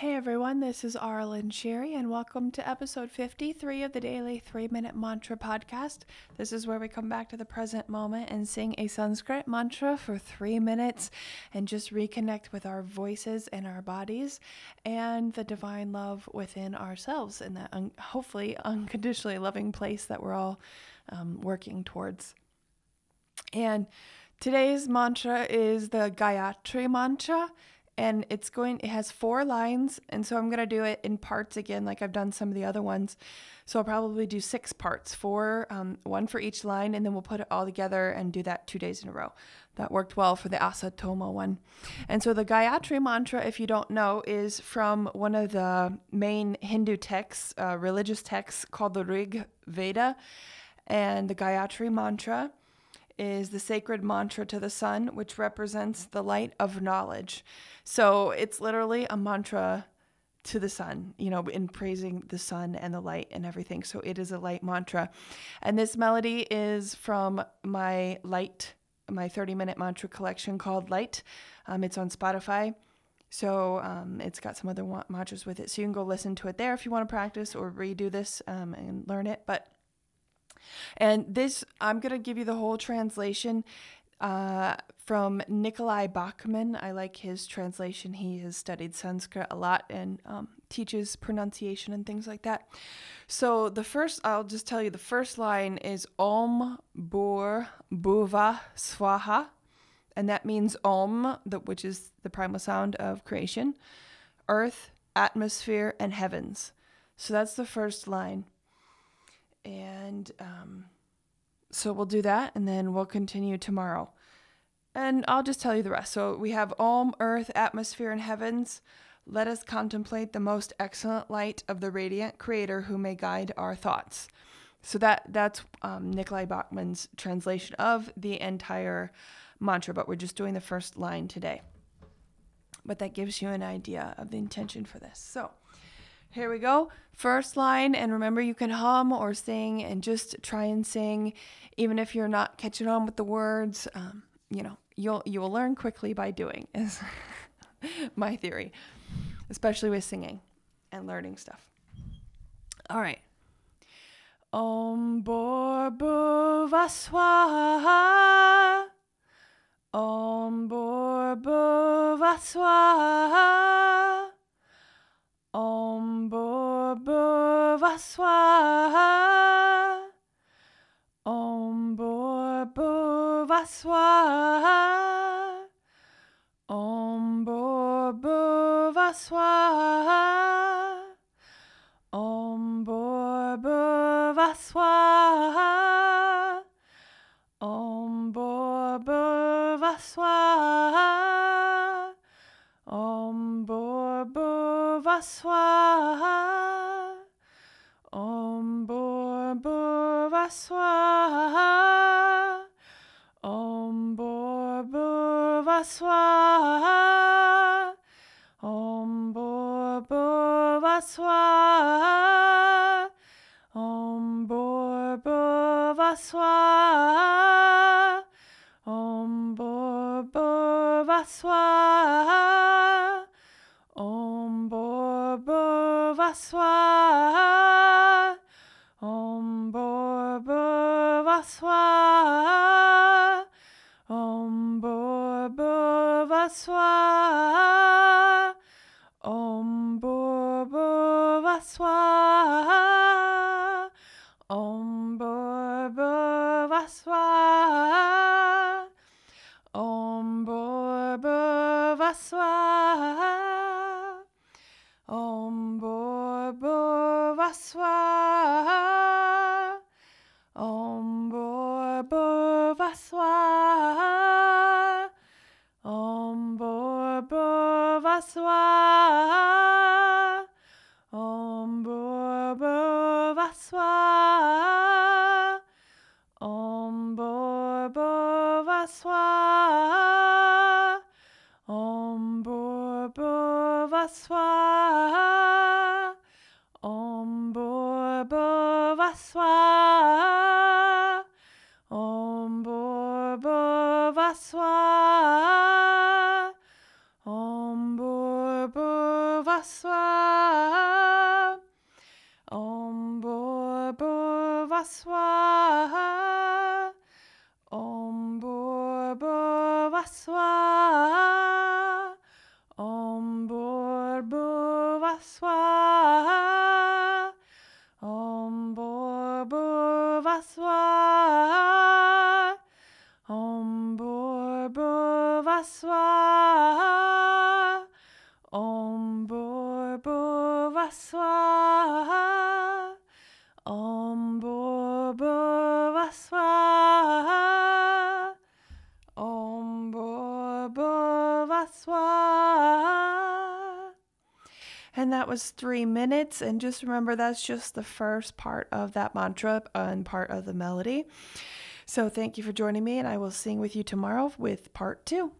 Hey everyone, this is Arlen Sherry, and welcome to episode 53 of the Daily 3 Minute Mantra Podcast. This is where we come back to the present moment and sing a Sanskrit mantra for three minutes and just reconnect with our voices and our bodies and the divine love within ourselves in that un- hopefully unconditionally loving place that we're all um, working towards. And today's mantra is the Gayatri mantra and it's going it has four lines and so i'm going to do it in parts again like i've done some of the other ones. So i'll probably do six parts four um, one for each line and then we'll put it all together and do that two days in a row. That worked well for the asatoma one. And so the gayatri mantra if you don't know is from one of the main hindu texts uh, religious texts called the rig veda. And the gayatri mantra is the sacred mantra to the sun, which represents the light of knowledge. So it's literally a mantra to the sun, you know, in praising the sun and the light and everything. So it is a light mantra. And this melody is from my light, my 30 minute mantra collection called Light. Um, it's on Spotify. So um, it's got some other mantras with it. So you can go listen to it there if you want to practice or redo this um, and learn it. But and this, I'm going to give you the whole translation uh, from Nicolai Bachman. I like his translation. He has studied Sanskrit a lot and um, teaches pronunciation and things like that. So the first, I'll just tell you, the first line is Om Bur Bhuva Swaha. And that means Om, which is the primal sound of creation, earth, atmosphere, and heavens. So that's the first line. And um, so we'll do that and then we'll continue tomorrow. And I'll just tell you the rest. So we have Om, Earth, Atmosphere, and Heavens. Let us contemplate the most excellent light of the radiant Creator who may guide our thoughts. So that that's um, Nicolai Bachman's translation of the entire mantra, but we're just doing the first line today. But that gives you an idea of the intention for this. So. Here we go. First line, and remember you can hum or sing and just try and sing, even if you're not catching on with the words. Um, you know, you'll you will learn quickly by doing. Is my theory, especially with singing and learning stuff. All right. Om Bhurbhuvaswaha. Om Bhurbhuvaswaha. Om Bhurbu Vaswaha Om Bhurbu Vaswaha Om Bhurbu Vaswaha Om swaha swaha. Om bor bhuva. Om vaswa om borbo vaswa om borbo vaswa om borbo vaswa om vaswa om vaswa Bhuvaswa. Om Bor Bhuvaswa. Om Bor Om Vaswa. Om Bhurbo Vaswa. Om Bhurbo Vaswa. Om Bhurbo Vaswa. Om Bhurbo Vaswa. Vaswa. Om Bor Bhuvaswa. Om Bor Bhuvaswa. Om Bor Bhuvaswa. Om Bor Bhuvaswa. And that was three minutes. And just remember, that's just the first part of that mantra and part of the melody. So thank you for joining me, and I will sing with you tomorrow with part two.